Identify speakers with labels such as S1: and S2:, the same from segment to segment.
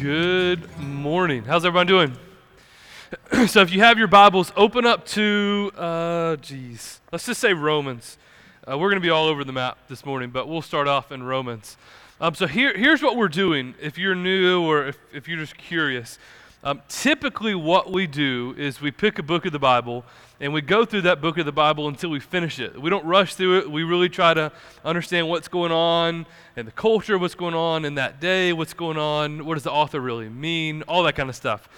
S1: Good morning. How's everyone doing? so, if you have your Bibles, open up to, uh, let's just say Romans. Uh, we're going to be all over the map this morning, but we'll start off in Romans. Um, so, here, here's what we're doing if you're new or if, if you're just curious. Um, typically, what we do is we pick a book of the Bible and we go through that book of the Bible until we finish it. We don't rush through it. We really try to understand what's going on and the culture, what's going on in that day, what's going on, what does the author really mean, all that kind of stuff.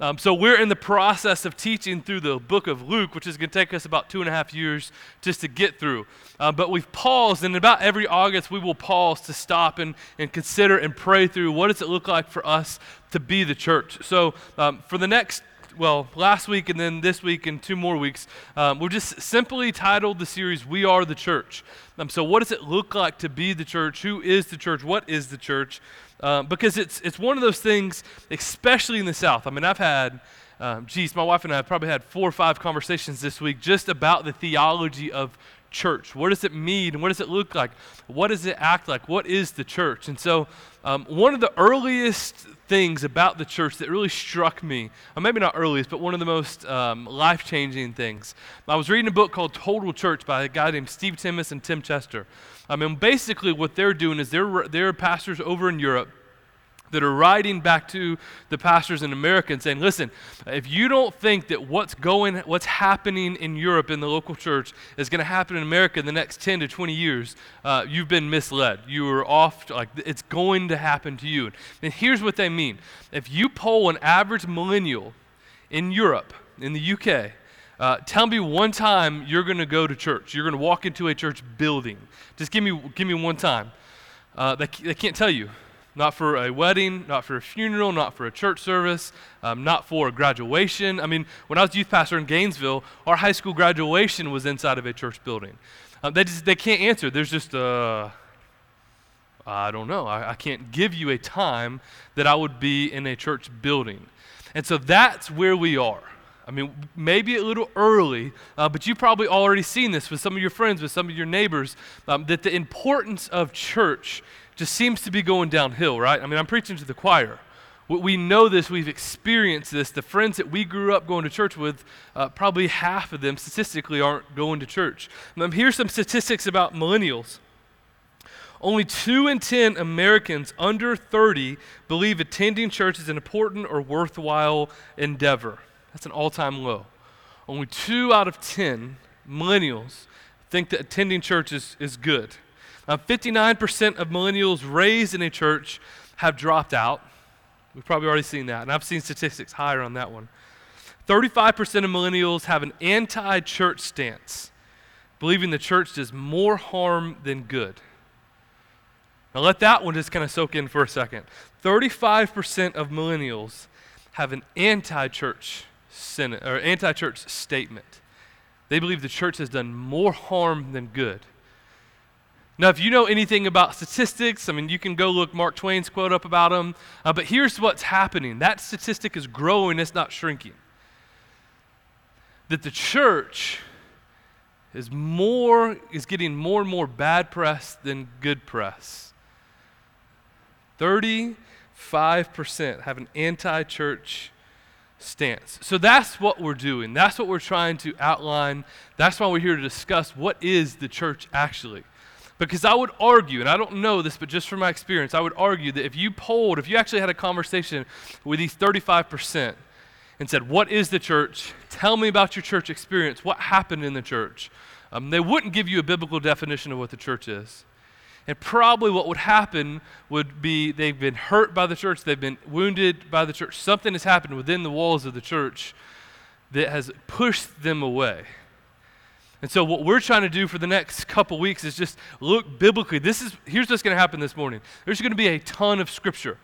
S1: Um, so we're in the process of teaching through the book of Luke, which is going to take us about two and a half years just to get through. Uh, but we've paused, and about every August we will pause to stop and, and consider and pray through what does it look like for us to be the church. So um, for the next well, last week and then this week and two more weeks, um, we've just simply titled the series, We Are the Church. Um, so, what does it look like to be the church? Who is the church? What is the church? Uh, because it's, it's one of those things, especially in the South. I mean, I've had, um, geez, my wife and I have probably had four or five conversations this week just about the theology of church. What does it mean? What does it look like? What does it act like? What is the church? And so, um, one of the earliest things about the church that really struck me, or maybe not earliest, but one of the most um, life changing things. I was reading a book called Total Church by a guy named Steve Timmis and Tim Chester. I mean, basically, what they're doing is they're, they're pastors over in Europe that are writing back to the pastors in America and saying, listen, if you don't think that what's going, what's happening in Europe in the local church is going to happen in America in the next 10 to 20 years, uh, you've been misled. You are off, to, like, it's going to happen to you. And here's what they mean. If you poll an average millennial in Europe, in the UK, uh, tell me one time you're going to go to church. You're going to walk into a church building. Just give me, give me one time. Uh, they, they can't tell you. Not for a wedding, not for a funeral, not for a church service, um, not for a graduation. I mean, when I was youth pastor in Gainesville, our high school graduation was inside of a church building. Um, they, just, they can't answer. There's just, uh, I don't know. I, I can't give you a time that I would be in a church building. And so that's where we are. I mean, maybe a little early, uh, but you've probably already seen this with some of your friends, with some of your neighbors, um, that the importance of church just seems to be going downhill, right? I mean, I'm preaching to the choir. We know this, we've experienced this. The friends that we grew up going to church with, uh, probably half of them statistically aren't going to church. Here's some statistics about millennials. Only two in 10 Americans under 30 believe attending church is an important or worthwhile endeavor. That's an all time low. Only two out of 10 millennials think that attending church is, is good. Uh, 59% of millennials raised in a church have dropped out. We've probably already seen that, and I've seen statistics higher on that one. 35% of millennials have an anti church stance, believing the church does more harm than good. Now, let that one just kind of soak in for a second. 35% of millennials have an anti church or anti church statement. They believe the church has done more harm than good. Now, if you know anything about statistics, I mean, you can go look Mark Twain's quote up about them. Uh, but here's what's happening that statistic is growing, it's not shrinking. That the church is more is getting more and more bad press than good press. 35% have an anti-church stance. So that's what we're doing. That's what we're trying to outline. That's why we're here to discuss what is the church actually. Because I would argue, and I don't know this, but just from my experience, I would argue that if you polled, if you actually had a conversation with these 35% and said, What is the church? Tell me about your church experience. What happened in the church? Um, they wouldn't give you a biblical definition of what the church is. And probably what would happen would be they've been hurt by the church, they've been wounded by the church. Something has happened within the walls of the church that has pushed them away. And so what we're trying to do for the next couple weeks is just look biblically. This is here's what's going to happen this morning. There's going to be a ton of scripture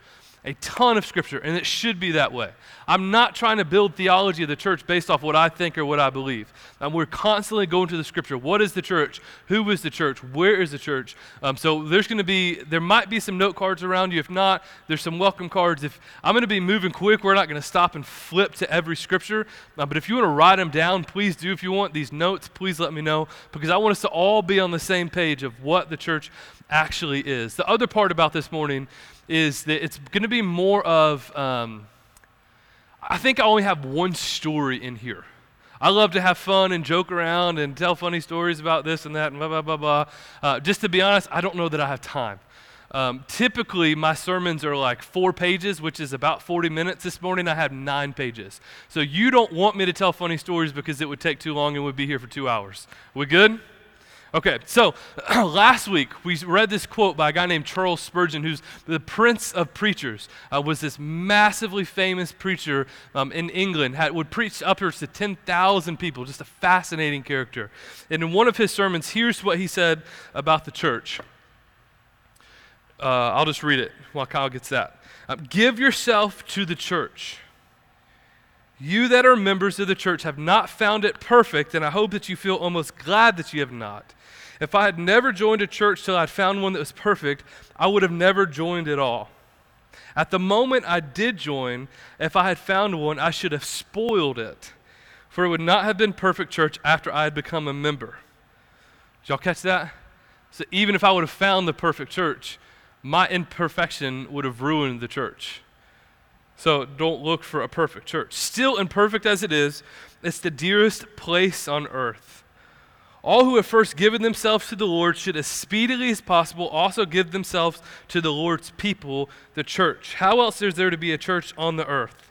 S1: a ton of scripture, and it should be that way. I'm not trying to build theology of the church based off what I think or what I believe. Um, we're constantly going to the scripture. What is the church? Who is the church? Where is the church? Um, so there's going to be, there might be some note cards around you. If not, there's some welcome cards. If I'm going to be moving quick, we're not going to stop and flip to every scripture. Uh, but if you want to write them down, please do. If you want these notes, please let me know because I want us to all be on the same page of what the church actually is. The other part about this morning is that it's going to be more of, um, I think I only have one story in here. I love to have fun and joke around and tell funny stories about this and that and blah, blah, blah, blah. Uh, just to be honest, I don't know that I have time. Um, typically, my sermons are like four pages, which is about 40 minutes. This morning, I have nine pages. So, you don't want me to tell funny stories because it would take too long and we'd be here for two hours. We good? Okay, so last week we read this quote by a guy named Charles Spurgeon, who's the prince of preachers, uh, was this massively famous preacher um, in England, had, would preach upwards to 10,000 people, just a fascinating character. And in one of his sermons, here's what he said about the church. Uh, I'll just read it while Kyle gets that. Uh, Give yourself to the church. You that are members of the church have not found it perfect, and I hope that you feel almost glad that you have not. If I had never joined a church till I'd found one that was perfect, I would have never joined at all. At the moment I did join, if I had found one, I should have spoiled it, for it would not have been perfect church after I had become a member. Did y'all catch that? So even if I would have found the perfect church, my imperfection would have ruined the church. So don't look for a perfect church. Still imperfect as it is, it's the dearest place on earth. All who have first given themselves to the Lord should, as speedily as possible, also give themselves to the Lord's people, the church. How else is there to be a church on the earth?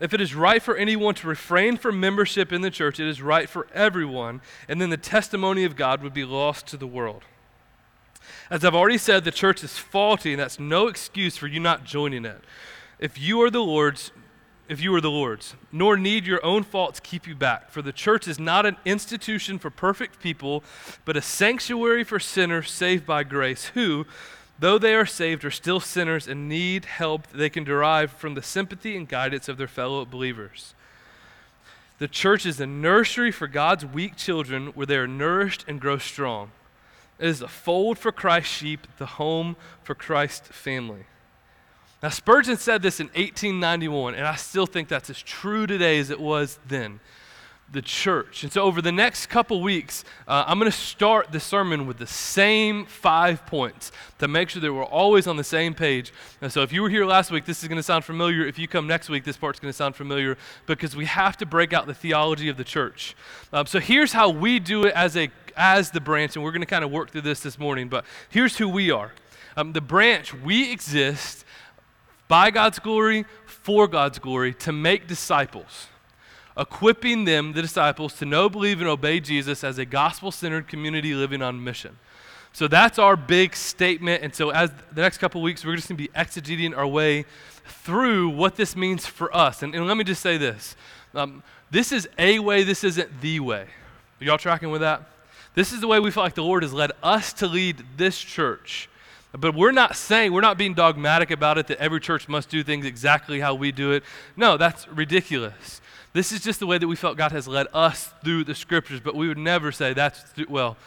S1: If it is right for anyone to refrain from membership in the church, it is right for everyone, and then the testimony of God would be lost to the world. As I've already said, the church is faulty, and that's no excuse for you not joining it. If you are the Lord's, if you are the Lord's, nor need your own faults keep you back. For the church is not an institution for perfect people, but a sanctuary for sinners saved by grace, who, though they are saved, are still sinners and need help they can derive from the sympathy and guidance of their fellow believers. The church is a nursery for God's weak children where they are nourished and grow strong. It is a fold for Christ's sheep, the home for Christ's family. Now, Spurgeon said this in 1891, and I still think that's as true today as it was then. The church. And so, over the next couple weeks, uh, I'm going to start the sermon with the same five points to make sure that we're always on the same page. And so, if you were here last week, this is going to sound familiar. If you come next week, this part's going to sound familiar because we have to break out the theology of the church. Um, so, here's how we do it as, a, as the branch, and we're going to kind of work through this this morning. But here's who we are um, the branch, we exist by God's glory, for God's glory, to make disciples, equipping them, the disciples, to know, believe, and obey Jesus as a gospel centered community living on mission. So that's our big statement. And so, as the next couple weeks, we're just going to be exegeting our way through what this means for us. And, and let me just say this um, this is a way, this isn't the way. Are y'all tracking with that? This is the way we feel like the Lord has led us to lead this church. But we're not saying, we're not being dogmatic about it that every church must do things exactly how we do it. No, that's ridiculous. This is just the way that we felt God has led us through the scriptures, but we would never say that's, well,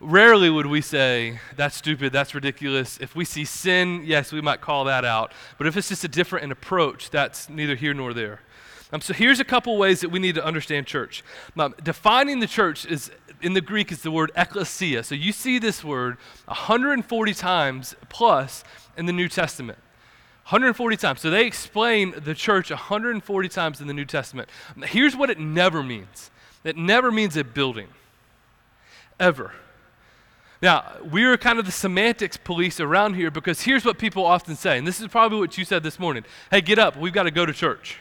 S1: rarely would we say that's stupid, that's ridiculous. If we see sin, yes, we might call that out. But if it's just a different an approach, that's neither here nor there. Um, so here's a couple ways that we need to understand church. Um, defining the church is in the Greek is the word ecclesia. So you see this word 140 times plus in the New Testament. 140 times. So they explain the church 140 times in the New Testament. Here's what it never means it never means a building, ever. Now, we're kind of the semantics police around here because here's what people often say, and this is probably what you said this morning Hey, get up, we've got to go to church.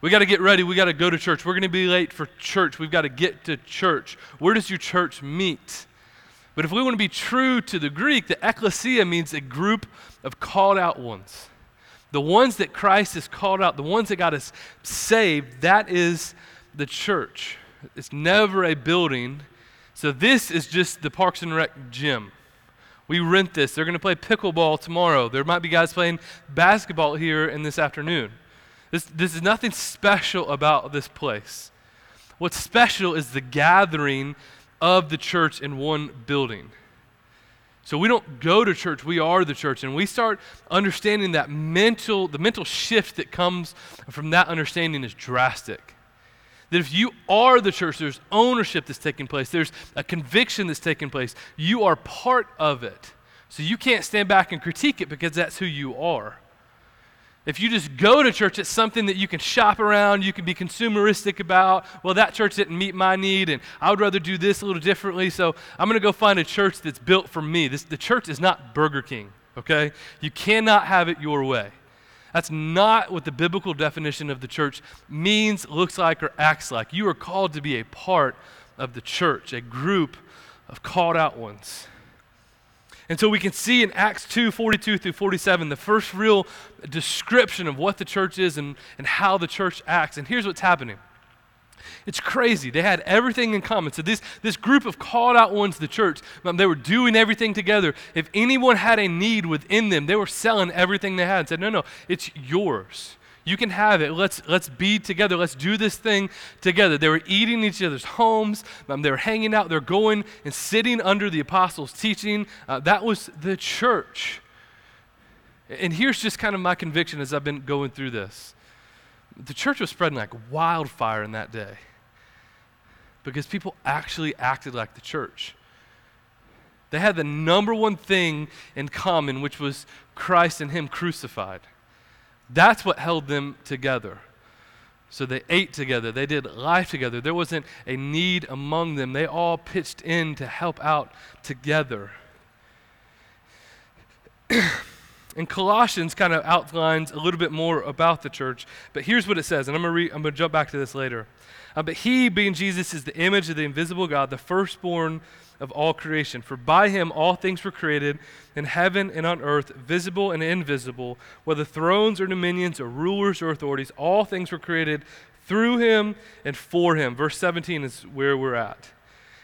S1: We got to get ready. We got to go to church. We're going to be late for church. We've got to get to church. Where does your church meet? But if we want to be true to the Greek, the ecclesia means a group of called out ones. The ones that Christ has called out, the ones that God has saved, that is the church. It's never a building. So this is just the Parks and Rec gym. We rent this. They're going to play pickleball tomorrow. There might be guys playing basketball here in this afternoon. This, this is nothing special about this place. What's special is the gathering of the church in one building. So we don't go to church, we are the church. And we start understanding that mental, the mental shift that comes from that understanding is drastic. That if you are the church, there's ownership that's taking place, there's a conviction that's taking place. You are part of it. So you can't stand back and critique it because that's who you are. If you just go to church, it's something that you can shop around, you can be consumeristic about. Well, that church didn't meet my need, and I would rather do this a little differently, so I'm going to go find a church that's built for me. This, the church is not Burger King, okay? You cannot have it your way. That's not what the biblical definition of the church means, looks like, or acts like. You are called to be a part of the church, a group of called out ones. And so we can see in Acts 2 42 through 47 the first real description of what the church is and, and how the church acts. And here's what's happening it's crazy. They had everything in common. So, this, this group of called out ones, the church, um, they were doing everything together. If anyone had a need within them, they were selling everything they had and said, No, no, it's yours. You can have it. Let's, let's be together. Let's do this thing together. They were eating each other's homes. Um, they were hanging out. They're going and sitting under the apostles' teaching. Uh, that was the church. And here's just kind of my conviction as I've been going through this the church was spreading like wildfire in that day because people actually acted like the church. They had the number one thing in common, which was Christ and Him crucified. That's what held them together. So they ate together, they did life together. There wasn't a need among them. They all pitched in to help out together. and Colossians kind of outlines a little bit more about the church, but here's what it says, and I'm going to jump back to this later. Uh, but he, being Jesus, is the image of the invisible God, the firstborn of all creation. For by him all things were created in heaven and on earth, visible and invisible, whether thrones or dominions or rulers or authorities, all things were created through him and for him. Verse 17 is where we're at.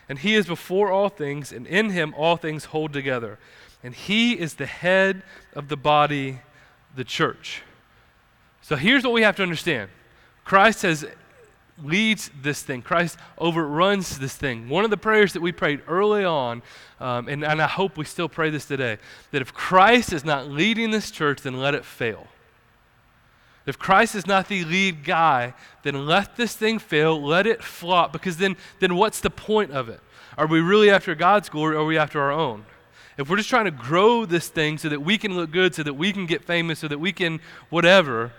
S1: And he is before all things, and in him all things hold together. And he is the head of the body, the church. So here's what we have to understand Christ has leads this thing. Christ overruns this thing. One of the prayers that we prayed early on, um, and, and I hope we still pray this today, that if Christ is not leading this church, then let it fail. If Christ is not the lead guy, then let this thing fail, let it flop, because then, then what's the point of it? Are we really after God's glory or are we after our own? If we're just trying to grow this thing so that we can look good, so that we can get famous, so that we can whatever,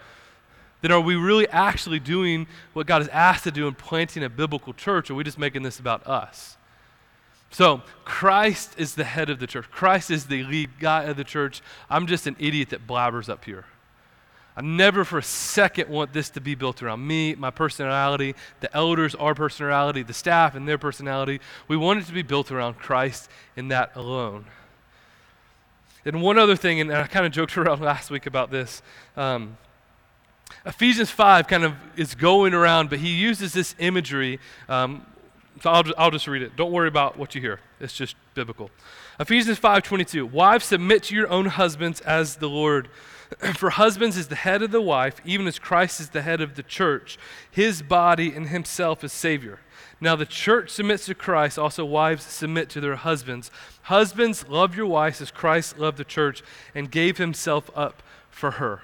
S1: then are we really actually doing what God has asked to do in planting a biblical church, or are we just making this about us? So, Christ is the head of the church. Christ is the lead guy of the church. I'm just an idiot that blabbers up here. I never for a second want this to be built around me, my personality, the elders, our personality, the staff, and their personality. We want it to be built around Christ and that alone. And one other thing, and I kind of joked around last week about this. Um, Ephesians 5 kind of is going around, but he uses this imagery. Um, so I'll, I'll just read it. Don't worry about what you hear. It's just biblical. Ephesians 5:22. Wives submit to your own husbands as the Lord. For husbands is the head of the wife, even as Christ is the head of the church, his body and himself as Savior. Now the church submits to Christ, also wives submit to their husbands. Husbands, love your wives as Christ loved the church and gave himself up for her.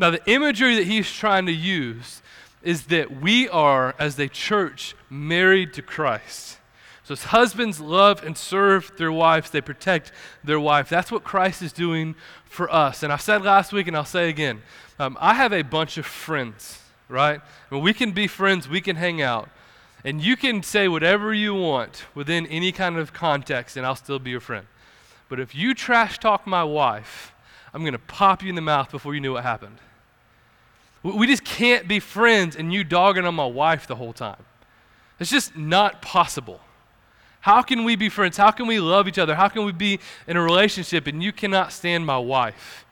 S1: Now, the imagery that he's trying to use is that we are, as a church, married to Christ. So, as husbands love and serve their wives, they protect their wife. That's what Christ is doing for us. And I said last week, and I'll say again um, I have a bunch of friends, right? We can be friends, we can hang out, and you can say whatever you want within any kind of context, and I'll still be your friend. But if you trash talk my wife, I'm going to pop you in the mouth before you knew what happened. We just can't be friends and you dogging on my wife the whole time. It's just not possible. How can we be friends? How can we love each other? How can we be in a relationship and you cannot stand my wife?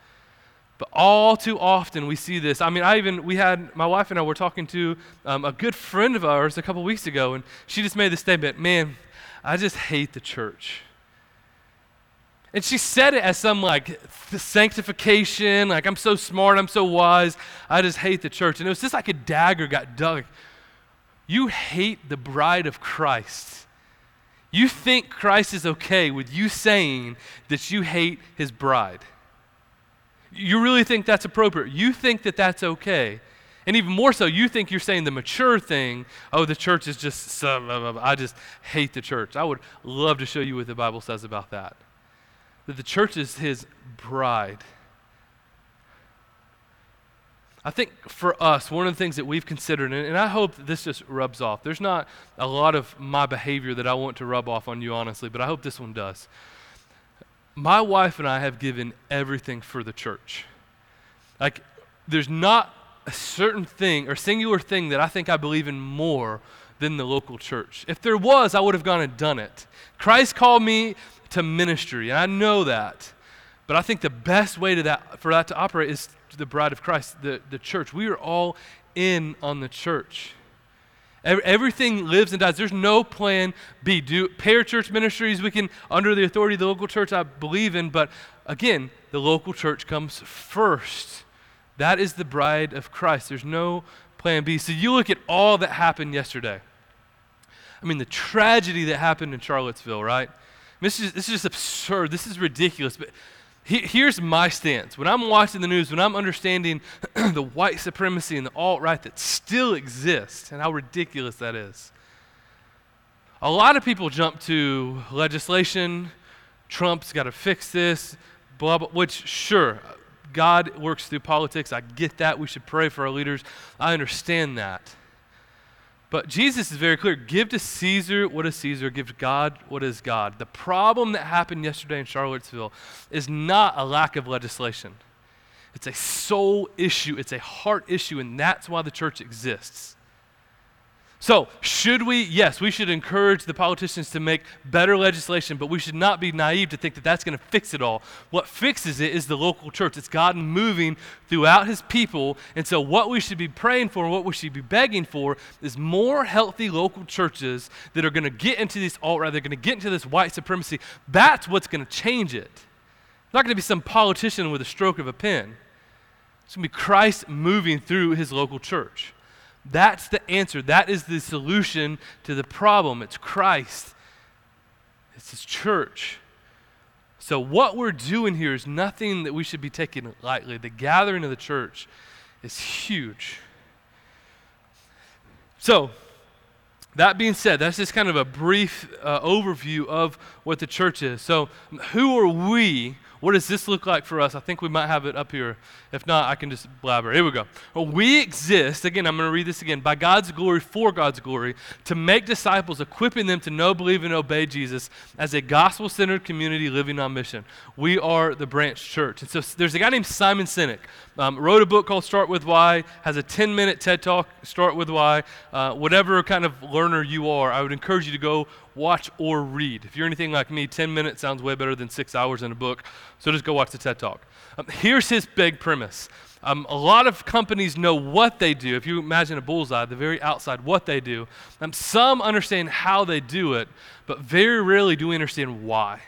S1: But all too often we see this. I mean, I even, we had, my wife and I were talking to um, a good friend of ours a couple weeks ago, and she just made the statement, man, I just hate the church. And she said it as some like sanctification, like I'm so smart, I'm so wise, I just hate the church. And it was just like a dagger got dug. You hate the bride of Christ. You think Christ is okay with you saying that you hate his bride. You really think that's appropriate. You think that that's okay. And even more so, you think you're saying the mature thing, oh, the church is just, I just hate the church. I would love to show you what the Bible says about that. That the church is his bride. I think for us, one of the things that we've considered, and, I hope this just rubs off. There's not a lot of my behavior that I want to rub off on you, honestly, but I hope this one does. My wife and I have given everything for the church. Like, there's not a certain thing or singular thing that I think I believe in more than the local church. If there was, I would have gone and done it. Christ called me to ministry, and I know that. But I think the best way to that, for that to operate is the bride of Christ, the, the church. We are all in on the church. Every, everything lives and dies. There's no plan B. Do parachurch ministries we can under the authority of the local church I believe in, but again, the local church comes first. That is the bride of Christ. There's no plan B. So you look at all that happened yesterday. I mean, the tragedy that happened in Charlottesville, right? This is, this is just absurd. This is ridiculous. But he, here's my stance. When I'm watching the news, when I'm understanding the white supremacy and the alt right that still exists and how ridiculous that is, a lot of people jump to legislation. Trump's got to fix this, blah, blah, which, sure, God works through politics. I get that. We should pray for our leaders. I understand that. But Jesus is very clear give to Caesar what is Caesar, give to God what is God. The problem that happened yesterday in Charlottesville is not a lack of legislation, it's a soul issue, it's a heart issue, and that's why the church exists. So, should we? Yes, we should encourage the politicians to make better legislation, but we should not be naive to think that that's going to fix it all. What fixes it is the local church. It's God moving throughout his people. And so, what we should be praying for, what we should be begging for, is more healthy local churches that are going to get into this alt right, they're going to get into this white supremacy. That's what's going to change it. It's not going to be some politician with a stroke of a pen, it's going to be Christ moving through his local church. That's the answer. That is the solution to the problem. It's Christ, it's His church. So, what we're doing here is nothing that we should be taking lightly. The gathering of the church is huge. So, that being said, that's just kind of a brief uh, overview of what the church is. So, who are we what does this look like for us? I think we might have it up here. If not, I can just blabber. Here we go. Well, we exist, again, I'm going to read this again, by God's glory, for God's glory, to make disciples, equipping them to know, believe, and obey Jesus as a gospel centered community living on mission. We are the branch church. And so there's a guy named Simon Sinek, um, wrote a book called Start With Why, has a 10 minute TED Talk, Start With Why. Uh, whatever kind of learner you are, I would encourage you to go watch or read. If you're anything like me, 10 minutes sounds way better than six hours in a book. So just go watch the TED Talk. Um, here's his big premise. Um, a lot of companies know what they do. If you imagine a bullseye, the very outside, what they do. Um, some understand how they do it, but very rarely do we understand why.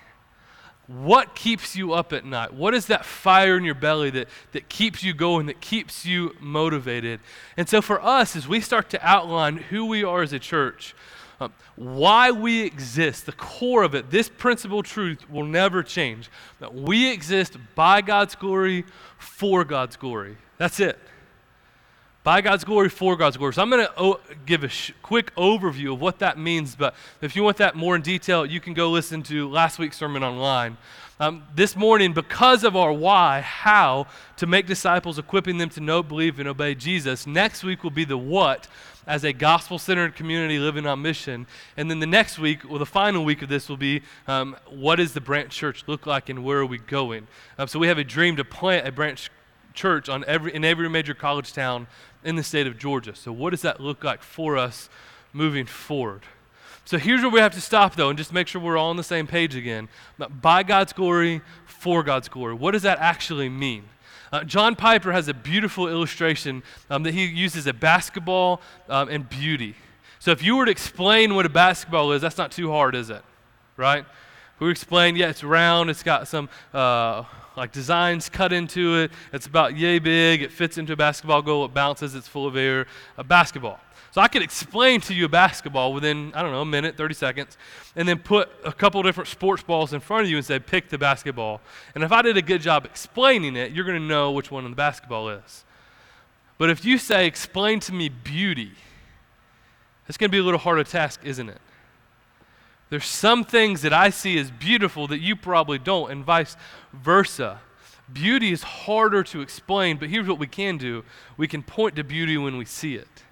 S1: What keeps you up at night? What is that fire in your belly that, that keeps you going, that keeps you motivated? And so for us, as we start to outline who we are as a church, um, why we exist, the core of it, this principle truth will never change. That we exist by God's glory, for God's glory. That's it. By God's glory, for God's glory. So I'm going to o- give a sh- quick overview of what that means, but if you want that more in detail, you can go listen to last week's sermon online. Um, this morning, because of our why, how to make disciples, equipping them to know, believe, and obey Jesus, next week will be the what as a gospel centered community living on mission. And then the next week, well, the final week of this will be um, what does the branch church look like and where are we going? Um, so we have a dream to plant a branch church on every, in every major college town in the state of Georgia. So, what does that look like for us moving forward? So, here's where we have to stop, though, and just make sure we're all on the same page again. By God's glory, for God's glory. What does that actually mean? Uh, John Piper has a beautiful illustration um, that he uses a basketball um, and beauty. So if you were to explain what a basketball is, that's not too hard, is it? Right? We explain, yeah, it's round, it's got some uh, like designs cut into it, it's about yay big, it fits into a basketball goal, it bounces, it's full of air, a basketball. So I could explain to you a basketball within, I don't know, a minute, 30 seconds, and then put a couple different sports balls in front of you and say, pick the basketball. And if I did a good job explaining it, you're going to know which one the basketball is. But if you say, explain to me beauty, it's going to be a little harder task, isn't it? There's some things that I see as beautiful that you probably don't, and vice versa. Beauty is harder to explain, but here's what we can do we can point to beauty when we see it.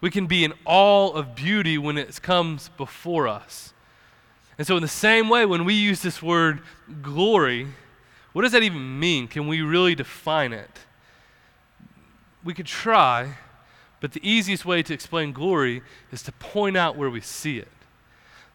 S1: We can be in awe of beauty when it comes before us. And so, in the same way, when we use this word glory, what does that even mean? Can we really define it? We could try, but the easiest way to explain glory is to point out where we see it.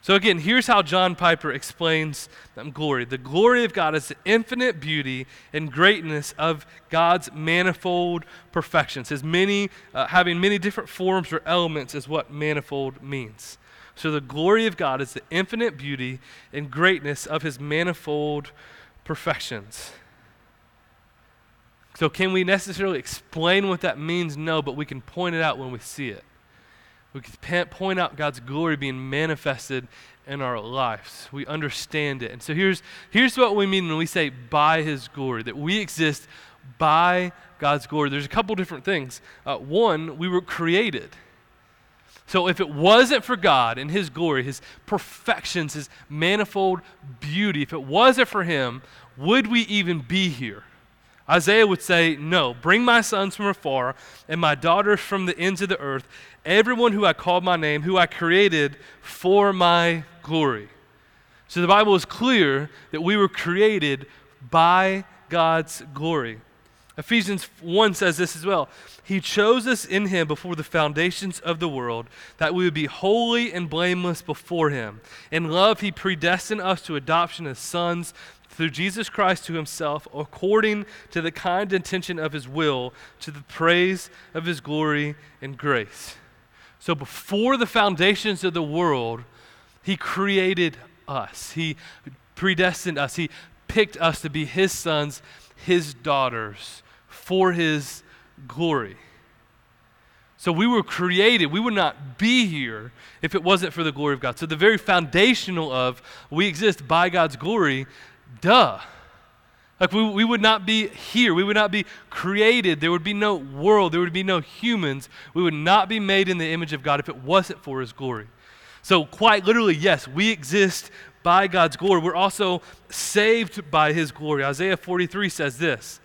S1: So, again, here's how John Piper explains glory the glory of God is the infinite beauty and greatness of God's manifold perfections. His many, uh, having many different forms or elements, is what manifold means. So, the glory of God is the infinite beauty and greatness of his manifold perfections. So, can we necessarily explain what that means? No, but we can point it out when we see it. We can point out God's glory being manifested in our lives. We understand it. And so here's, here's what we mean when we say by his glory, that we exist by God's glory. There's a couple different things. Uh, one, we were created. So if it wasn't for God and his glory, his perfections, his manifold beauty, if it wasn't for him, would we even be here? Isaiah would say, No, bring my sons from afar and my daughters from the ends of the earth, everyone who I called my name, who I created for my glory. So the Bible is clear that we were created by God's glory. Ephesians 1 says this as well. He chose us in him before the foundations of the world, that we would be holy and blameless before him. In love, he predestined us to adoption as sons through Jesus Christ to himself, according to the kind intention of his will, to the praise of his glory and grace. So before the foundations of the world, he created us. He predestined us. He picked us to be his sons, his daughters, for his glory. So we were created. We would not be here if it wasn't for the glory of God. So the very foundational of we exist by God's glory, duh. Like, we, we would not be here. We would not be created. There would be no world. There would be no humans. We would not be made in the image of God if it wasn't for His glory. So, quite literally, yes, we exist by God's glory. We're also saved by His glory. Isaiah 43 says this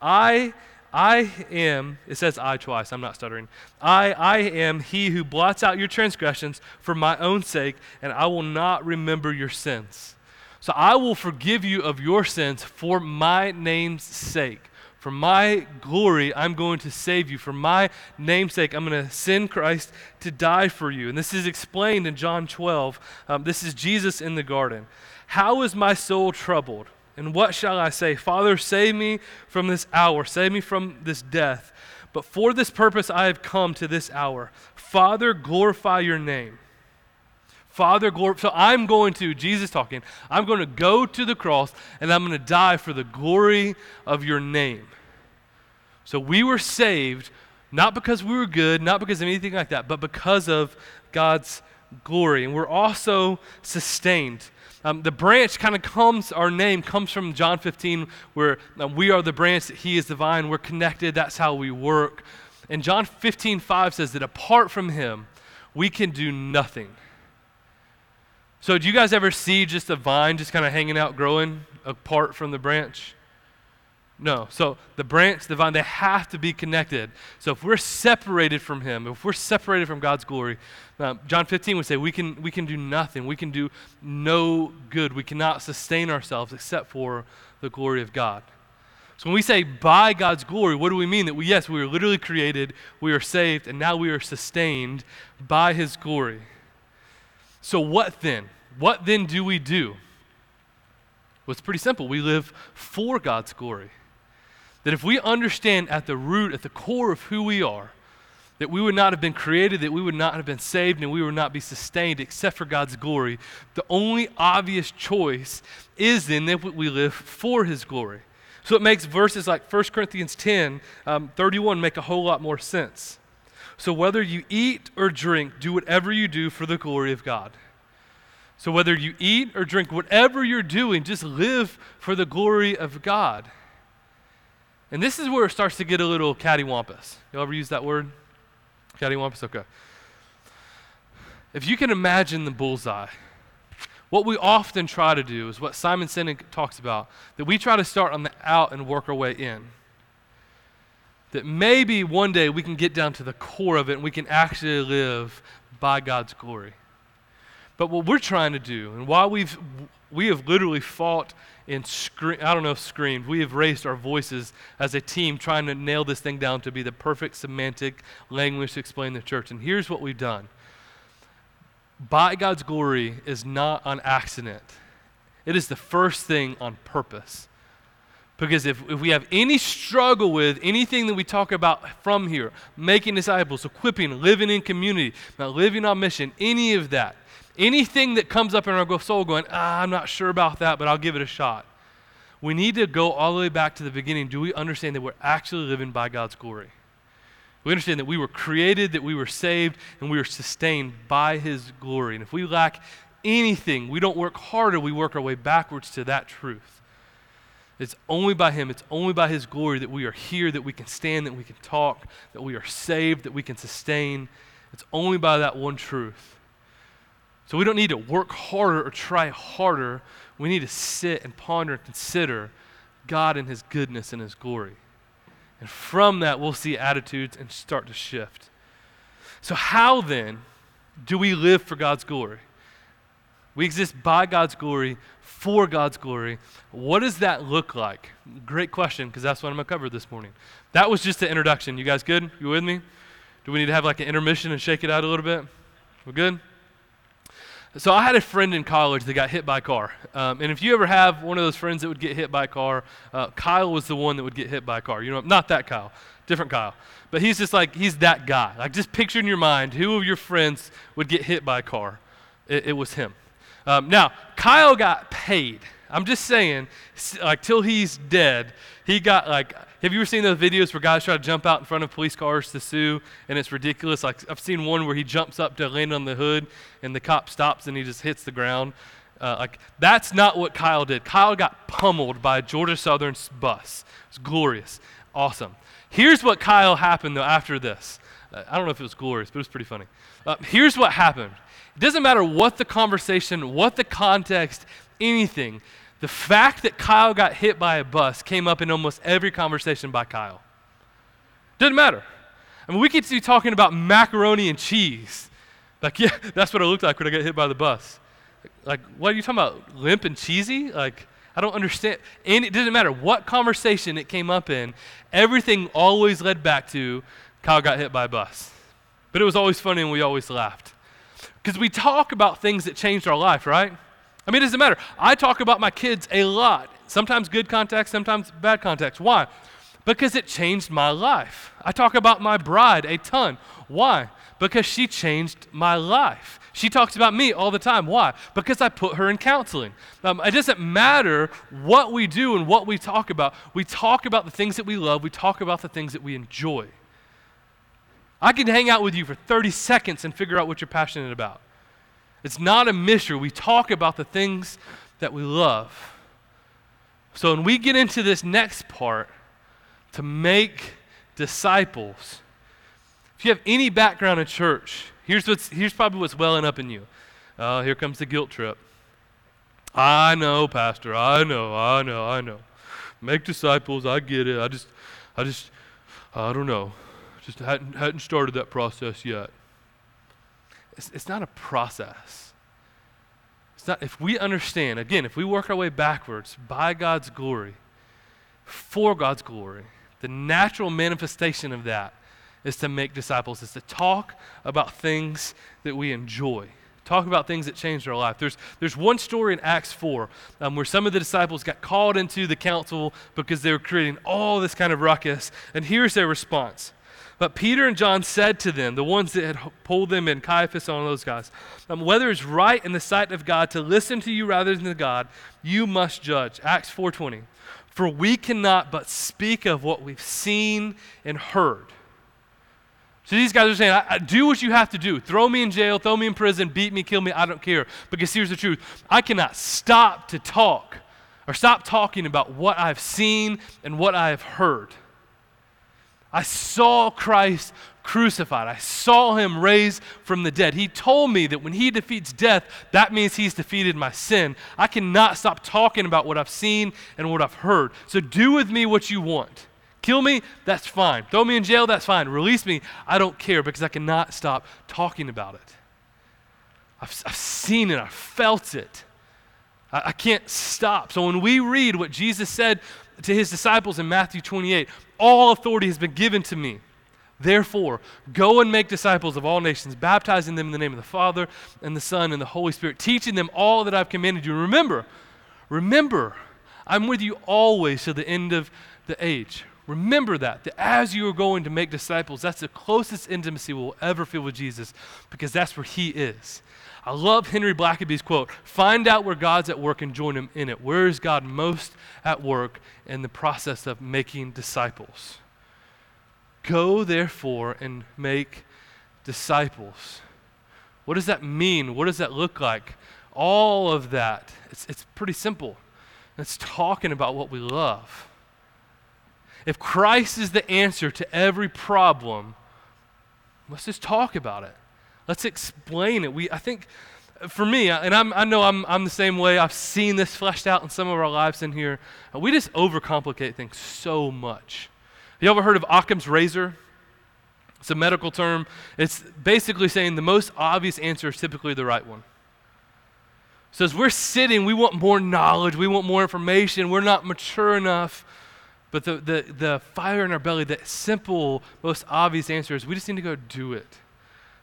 S1: I. I am, it says I twice, I'm not stuttering. I, I am he who blots out your transgressions for my own sake, and I will not remember your sins. So I will forgive you of your sins for my name's sake. For my glory, I'm going to save you. For my name's sake, I'm going to send Christ to die for you. And this is explained in John 12. Um, this is Jesus in the garden. How is my soul troubled? And what shall I say? Father, save me from this hour, save me from this death. But for this purpose I have come to this hour. Father, glorify your name. Father, glory. So I'm going to, Jesus talking, I'm going to go to the cross and I'm going to die for the glory of your name. So we were saved not because we were good, not because of anything like that, but because of God's glory. And we're also sustained. Um, the branch kind of comes, our name comes from John 15, where um, we are the branch, that He is the vine, we're connected, that's how we work. And John 15, 5 says that apart from Him, we can do nothing. So, do you guys ever see just a vine just kind of hanging out, growing apart from the branch? No. So, the branch, the vine, they have to be connected. So, if we're separated from Him, if we're separated from God's glory, uh, John 15 would say we can, we can do nothing. We can do no good. We cannot sustain ourselves except for the glory of God. So, when we say by God's glory, what do we mean? That we, yes, we were literally created, we are saved, and now we are sustained by His glory. So, what then? What then do we do? Well, it's pretty simple. We live for God's glory. That if we understand at the root, at the core of who we are, that we would not have been created, that we would not have been saved, and we would not be sustained except for God's glory, the only obvious choice is then that we live for His glory. So it makes verses like 1 Corinthians 10 um, 31 make a whole lot more sense. So whether you eat or drink, do whatever you do for the glory of God. So whether you eat or drink, whatever you're doing, just live for the glory of God. And this is where it starts to get a little cattywampus. You ever use that word? Cattywampus? Okay. If you can imagine the bullseye, what we often try to do is what Simon Sinek talks about that we try to start on the out and work our way in. That maybe one day we can get down to the core of it and we can actually live by God's glory. But what we're trying to do, and while we've we have literally fought and screamed, I don't know screamed, we have raised our voices as a team trying to nail this thing down to be the perfect semantic language to explain the church. And here's what we've done by God's glory is not on accident, it is the first thing on purpose. Because if, if we have any struggle with anything that we talk about from here, making disciples, equipping, living in community, not living on mission, any of that, anything that comes up in our soul going, ah, I'm not sure about that, but I'll give it a shot. We need to go all the way back to the beginning. Do we understand that we're actually living by God's glory? We understand that we were created, that we were saved, and we were sustained by His glory. And if we lack anything, we don't work harder, we work our way backwards to that truth. It's only by Him, it's only by His glory that we are here, that we can stand, that we can talk, that we are saved, that we can sustain. It's only by that one truth. So we don't need to work harder or try harder. We need to sit and ponder and consider God and His goodness and His glory. And from that, we'll see attitudes and start to shift. So, how then do we live for God's glory? We exist by God's glory, for God's glory. What does that look like? Great question, because that's what I'm going to cover this morning. That was just the introduction. You guys good? You with me? Do we need to have like an intermission and shake it out a little bit? We're good? So I had a friend in college that got hit by a car. Um, and if you ever have one of those friends that would get hit by a car, uh, Kyle was the one that would get hit by a car. You know, not that Kyle, different Kyle. But he's just like, he's that guy. Like, just picture in your mind who of your friends would get hit by a car. It, it was him. Um, now, Kyle got paid. I'm just saying, like, till he's dead, he got like have you ever seen those videos where guys try to jump out in front of police cars to sue and it's ridiculous? Like I've seen one where he jumps up to land on the hood and the cop stops and he just hits the ground. Uh, like that's not what Kyle did. Kyle got pummeled by a Georgia Southern bus. It's glorious, awesome. Here's what Kyle happened though after this. Uh, I don't know if it was glorious, but it was pretty funny. Uh, here's what happened. It doesn't matter what the conversation, what the context, anything. The fact that Kyle got hit by a bus came up in almost every conversation by Kyle. Doesn't matter. I mean, we could be talking about macaroni and cheese. Like, yeah, that's what it looked like when I got hit by the bus. Like, what are you talking about? Limp and cheesy? Like, I don't understand. And it didn't matter what conversation it came up in, everything always led back to Kyle got hit by a bus. But it was always funny and we always laughed. Because we talk about things that changed our life, right? I mean, it doesn't matter. I talk about my kids a lot, sometimes good context, sometimes bad context. Why? Because it changed my life. I talk about my bride a ton. Why? Because she changed my life. She talks about me all the time. Why? Because I put her in counseling. Um, it doesn't matter what we do and what we talk about. We talk about the things that we love, we talk about the things that we enjoy. I can hang out with you for 30 seconds and figure out what you're passionate about. It's not a mystery. We talk about the things that we love. So when we get into this next part, to make disciples, if you have any background in church, here's, what's, here's probably what's welling up in you. Uh, here comes the guilt trip. I know, Pastor. I know. I know. I know. Make disciples. I get it. I just, I just, I don't know. Just hadn't, hadn't started that process yet. It's, it's not a process. It's not, if we understand, again, if we work our way backwards by God's glory, for God's glory, the natural manifestation of that is to make disciples, is to talk about things that we enjoy. Talk about things that changed our life. There's, there's one story in Acts 4 um, where some of the disciples got called into the council because they were creating all this kind of ruckus. And here's their response but Peter and John said to them, the ones that had pulled them in, Caiaphas all those guys, um, whether it's right in the sight of God to listen to you rather than to God, you must judge. Acts 4.20. For we cannot but speak of what we've seen and heard. So these guys are saying, I, I, do what you have to do. Throw me in jail, throw me in prison, beat me, kill me, I don't care. Because here's the truth I cannot stop to talk or stop talking about what I've seen and what I have heard. I saw Christ crucified. I saw him raised from the dead. He told me that when he defeats death, that means he's defeated my sin. I cannot stop talking about what I've seen and what I've heard. So do with me what you want. Kill me, that's fine. Throw me in jail, that's fine. Release me, I don't care because I cannot stop talking about it. I've, I've seen it, I've felt it. I, I can't stop. So when we read what Jesus said to his disciples in Matthew 28, all authority has been given to me. Therefore, go and make disciples of all nations, baptizing them in the name of the Father and the Son and the Holy Spirit, teaching them all that I've commanded you. Remember, remember, I'm with you always to the end of the age. Remember that, that as you are going to make disciples, that's the closest intimacy we'll ever feel with Jesus because that's where He is. I love Henry Blackaby's quote find out where God's at work and join Him in it. Where is God most at work in the process of making disciples? Go, therefore, and make disciples. What does that mean? What does that look like? All of that. It's, it's pretty simple. It's talking about what we love. If Christ is the answer to every problem, let's just talk about it. Let's explain it. We, I think, for me, and I'm, i know I'm, I'm the same way, I've seen this fleshed out in some of our lives in here. We just overcomplicate things so much. You ever heard of Occam's razor? It's a medical term. It's basically saying the most obvious answer is typically the right one. So as we're sitting, we want more knowledge, we want more information, we're not mature enough. But the, the, the fire in our belly, that simple, most obvious answer is we just need to go do it.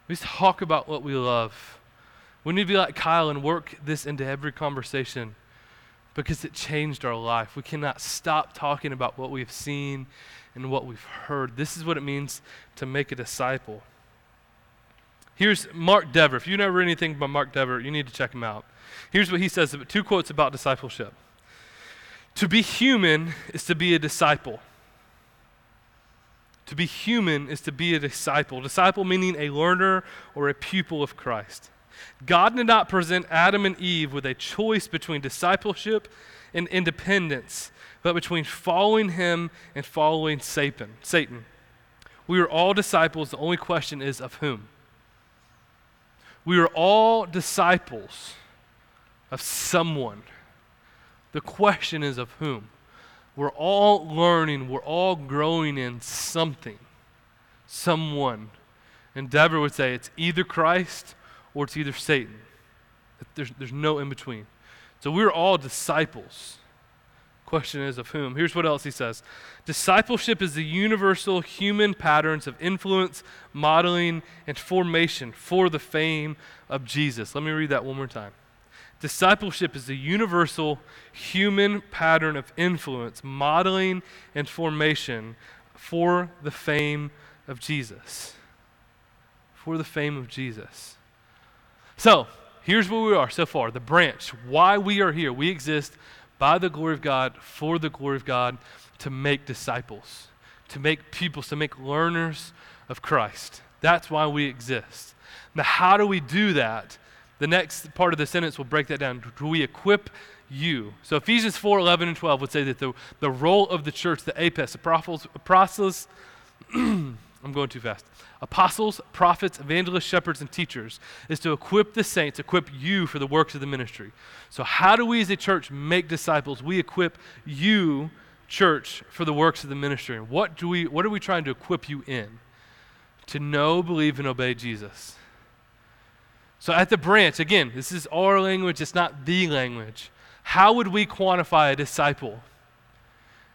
S1: We just talk about what we love. We need to be like Kyle and work this into every conversation because it changed our life. We cannot stop talking about what we've seen and what we've heard. This is what it means to make a disciple. Here's Mark Dever. If you never read anything by Mark Dever, you need to check him out. Here's what he says two quotes about discipleship. To be human is to be a disciple. To be human is to be a disciple. Disciple meaning a learner or a pupil of Christ. God did not present Adam and Eve with a choice between discipleship and independence but between following him and following Satan. Satan. We are all disciples. The only question is of whom? We are all disciples of someone. The question is of whom? We're all learning, we're all growing in something, someone. And Dever would say it's either Christ or it's either Satan. There's, there's no in between. So we're all disciples. Question is of whom? Here's what else he says Discipleship is the universal human patterns of influence, modeling, and formation for the fame of Jesus. Let me read that one more time. Discipleship is the universal human pattern of influence, modeling, and formation for the fame of Jesus. For the fame of Jesus. So, here's where we are so far the branch, why we are here. We exist by the glory of God, for the glory of God, to make disciples, to make pupils, to make learners of Christ. That's why we exist. Now, how do we do that? The next part of the sentence will break that down. Do we equip you? So Ephesians 4 11 and 12 would say that the, the role of the church, the apex, the apostles, I'm going too fast. Apostles, prophets, evangelists, shepherds, and teachers is to equip the saints, equip you for the works of the ministry. So, how do we as a church make disciples? We equip you, church, for the works of the ministry. And What, do we, what are we trying to equip you in? To know, believe, and obey Jesus. So, at the branch, again, this is our language, it's not the language. How would we quantify a disciple?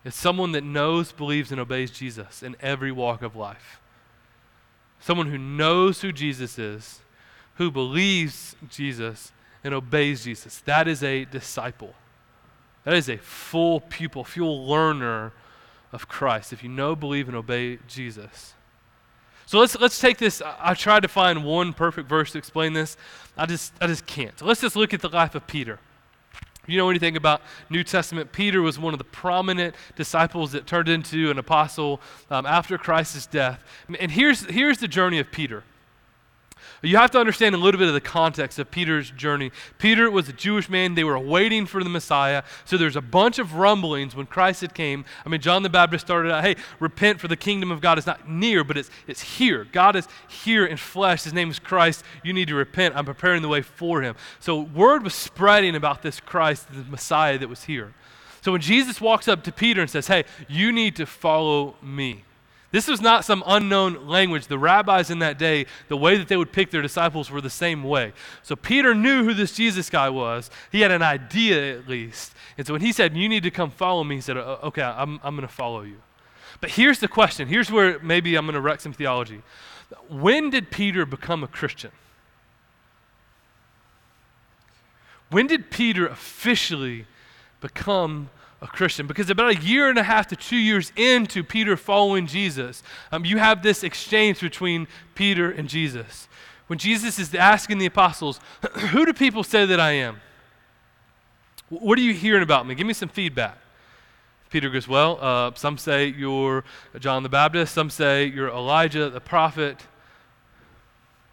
S1: is someone that knows, believes, and obeys Jesus in every walk of life. Someone who knows who Jesus is, who believes Jesus, and obeys Jesus. That is a disciple. That is a full pupil, full learner of Christ. If you know, believe, and obey Jesus. So let's, let's take this. I, I tried to find one perfect verse to explain this. I just, I just can't. So let's just look at the life of Peter you know anything about New Testament, Peter was one of the prominent disciples that turned into an apostle um, after Christ's death. And here's, here's the journey of Peter. You have to understand a little bit of the context of Peter's journey. Peter was a Jewish man. They were waiting for the Messiah. So there's a bunch of rumblings when Christ had came. I mean, John the Baptist started out, hey, repent for the kingdom of God is not near, but it's, it's here. God is here in flesh. His name is Christ. You need to repent. I'm preparing the way for him. So word was spreading about this Christ, the Messiah that was here. So when Jesus walks up to Peter and says, hey, you need to follow me. This was not some unknown language. The rabbis in that day, the way that they would pick their disciples were the same way. So Peter knew who this Jesus guy was. He had an idea at least. And so when he said, You need to come follow me, he said, Okay, I'm, I'm going to follow you. But here's the question. Here's where maybe I'm going to wreck some theology. When did Peter become a Christian? When did Peter officially become a Christian. Because about a year and a half to two years into Peter following Jesus, um, you have this exchange between Peter and Jesus. When Jesus is asking the apostles, Who do people say that I am? What are you hearing about me? Give me some feedback. Peter goes, Well, uh, some say you're John the Baptist, some say you're Elijah the prophet.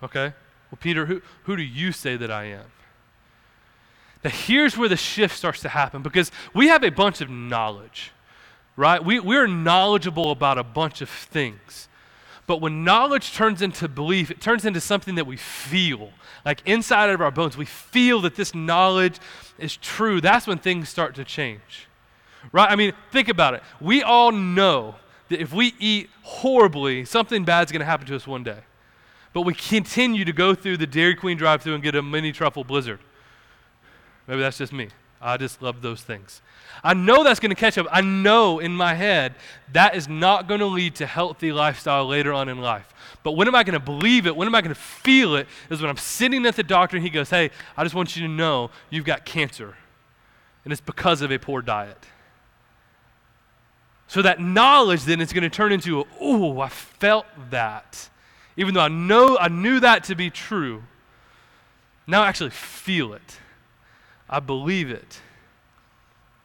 S1: Okay. Well, Peter, who, who do you say that I am? Now, here's where the shift starts to happen because we have a bunch of knowledge, right? We, we're knowledgeable about a bunch of things. But when knowledge turns into belief, it turns into something that we feel. Like inside of our bones, we feel that this knowledge is true. That's when things start to change. Right? I mean, think about it. We all know that if we eat horribly, something bad's going to happen to us one day. But we continue to go through the Dairy Queen drive through and get a mini truffle blizzard. Maybe that's just me. I just love those things. I know that's going to catch up. I know in my head that is not going to lead to healthy lifestyle later on in life. But when am I going to believe it? When am I going to feel it? Is when I'm sitting at the doctor and he goes, Hey, I just want you to know you've got cancer. And it's because of a poor diet. So that knowledge then is going to turn into, oh, I felt that. Even though I know I knew that to be true, now I actually feel it. I believe it.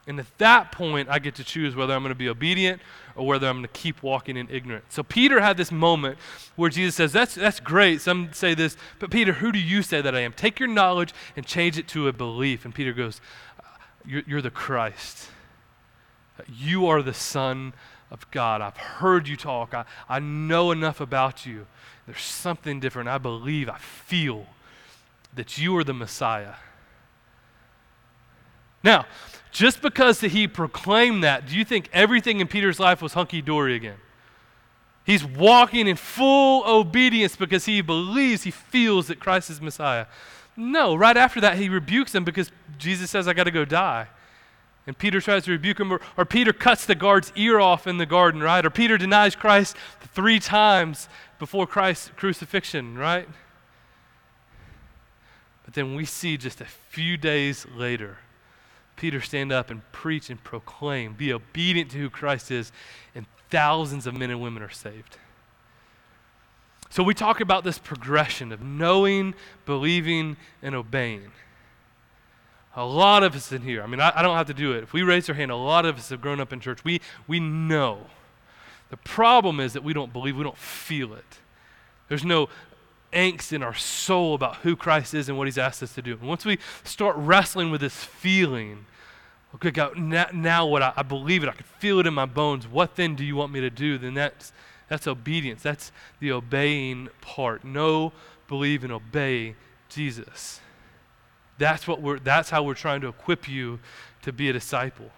S1: And at that point, I get to choose whether I'm going to be obedient or whether I'm going to keep walking in ignorance. So Peter had this moment where Jesus says, that's, that's great. Some say this, but Peter, who do you say that I am? Take your knowledge and change it to a belief. And Peter goes, uh, You're, you're the Christ. You are the Son of God. I've heard you talk. I, I know enough about you. There's something different. I believe, I feel that you are the Messiah. Now, just because he proclaimed that, do you think everything in Peter's life was hunky dory again? He's walking in full obedience because he believes, he feels that Christ is Messiah. No, right after that, he rebukes him because Jesus says, I got to go die. And Peter tries to rebuke him, or, or, Peter cuts the guard's ear off in the garden, right? Or Peter denies Christ three times before Christ's crucifixion, right? But then we see just a few days later, Peter stand up and preach and proclaim, be obedient to who Christ is, and thousands of men and women are saved. So we talk about this progression of knowing, believing, and obeying. A lot of us in here, I mean, I, I, don't have to do it. If we raise our hand, a lot of us have grown up in church. We, we know. The problem is that we don't believe, we don't feel it. There's no angst in our soul about who Christ is and what he's asked us to do. And once we start wrestling with this feeling, okay, God, now, now what I, I, believe it, I can feel it in my bones. What then do you want me to do? Then that's that's obedience. That's the obeying part. Know, believe, and obey Jesus. That's what we're that's how we're trying to equip you to be a disciple.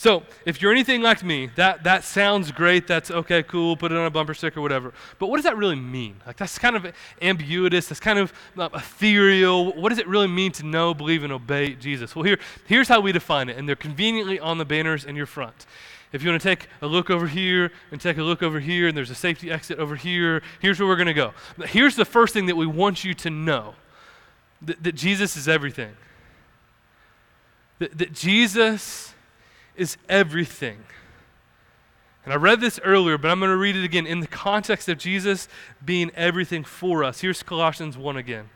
S1: So, if you're anything like me, that, that sounds great. That's okay, cool, put it on a bumper sticker, or whatever. But what does that really mean? Like, that's kind of ambiguous. That's kind of uh, ethereal. What does it really mean to know, believe, and obey Jesus? Well, here, here's how we define it, and they're conveniently on the banners in your front. If you want to take a look over here and take a look over here, and there's a safety exit over here, here's where we're going to go. Here's the first thing that we want you to know that, that Jesus is everything. That, that Jesus is everything. And I read this earlier, but I'm going to read it again in the context of Jesus being everything for us. Here's Colossians 1 again,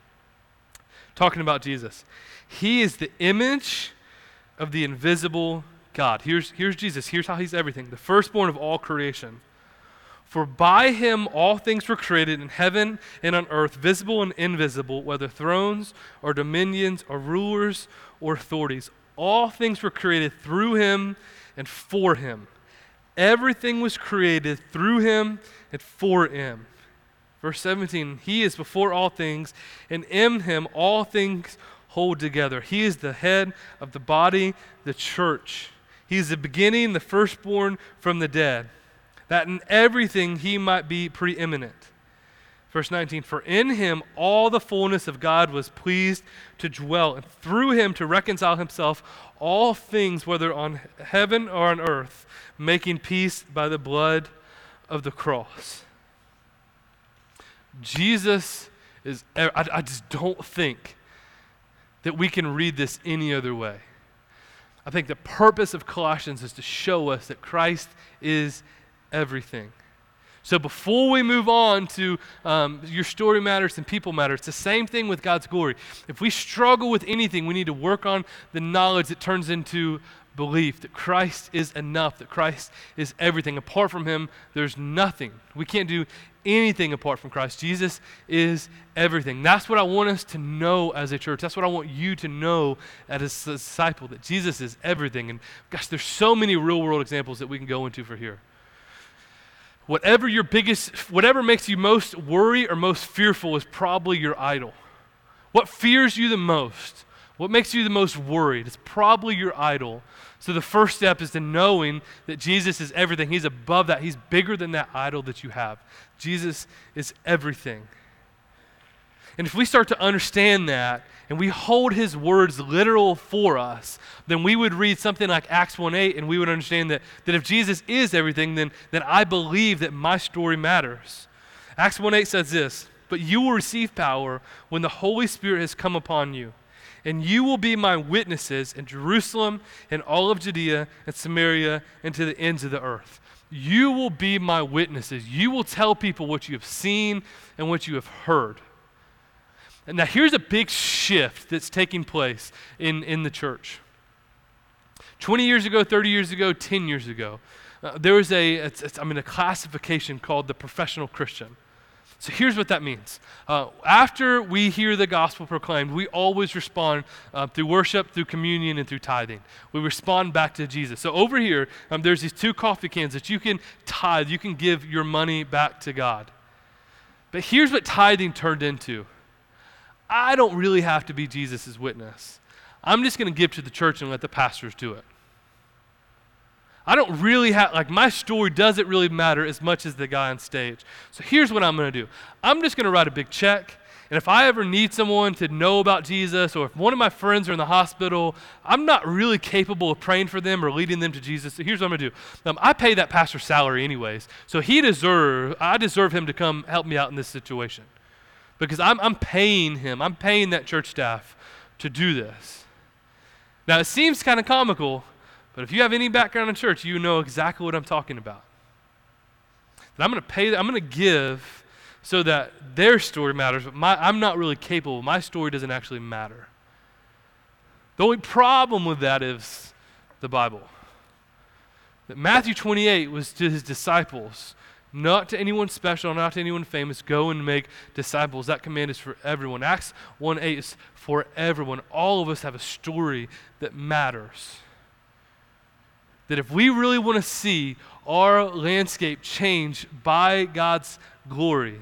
S1: talking about Jesus. He is the image of the invisible God. Here's, here's Jesus. Here's how he's everything the firstborn of all creation. For by him all things were created in heaven and on earth, visible and invisible, whether thrones or dominions or rulers or authorities. All things were created through him and for him. Everything was created through him and for him. Verse 17 He is before all things, and in him all things hold together. He is the head of the body, the church. He is the beginning, the firstborn from the dead that in everything he might be preeminent. Verse 19, for in him all the fullness of God was pleased to dwell, and through him to reconcile himself all things, whether on heaven or on earth, making peace by the blood of the cross. Jesus is, I, I just don't think that we can read this any other way. I think the purpose of Colossians is to show us that Christ is everything. So before we move on to um, your story matters and people matter, it's the same thing with God's glory. If we struggle with anything, we need to work on the knowledge that turns into belief that Christ is enough, that Christ is everything. Apart from Him, there's nothing. We can't do anything apart from Christ. Jesus is everything. That's what I want us to know as a church. That's what I want you to know as a disciple that Jesus is everything. And gosh, there's so many real world examples that we can go into for here. Whatever your biggest, whatever makes you most worry or most fearful is probably your idol. What fears you the most? What makes you the most worried? It's probably your idol. So the first step is to knowing that Jesus is everything. He's above that. He's bigger than that idol that you have. Jesus is everything. And if we start to understand that and we hold his words literal for us, then we would read something like Acts 1:8 and we would understand that, that if Jesus is everything, then, then I believe that my story matters. Acts 1:8 says this, but you will receive power when the Holy Spirit has come upon you. And you will be my witnesses in Jerusalem and all of Judea and Samaria and to the ends of the earth. You will be my witnesses. You will tell people what you have seen and what you have heard. And now here's a big shift that's taking place in, in the church. 20 years ago, 30 years ago, 10 years ago, uh, there was a, it's, it's, I mean, a classification called the professional Christian. So here's what that means. Uh, after we hear the gospel proclaimed, we always respond uh, through worship, through communion, and through tithing. We respond back to Jesus. So over here, um, there's these two coffee cans that you can tithe, you can give your money back to God. But here's what tithing turned into I don't really have to be Jesus' witness. I'm just going to give to the church and let the pastors do it. I don't really have, like, my story doesn't really matter as much as the guy on stage. So here's what I'm going to do I'm just going to write a big check. And if I ever need someone to know about Jesus, or if one of my friends are in the hospital, I'm not really capable of praying for them or leading them to Jesus. So here's what I'm going to do um, I pay that pastor's salary, anyways. So he deserve, I deserve him to come help me out in this situation because I'm, I'm paying him, I'm paying that church staff to do this. Now, it seems kind of comical, but if you have any background in church, you know exactly what I'm talking about. That I'm going to pay, I'm going to give so that their story matters, but my, I'm not really capable. My story doesn't actually matter. The only problem with that is the Bible. That Matthew 28 was to his disciples not to anyone special, not to anyone famous. Go and make disciples. That command is for everyone. Acts 1 8 is for everyone. All of us have a story that matters. That if we really want to see our landscape change by God's glory,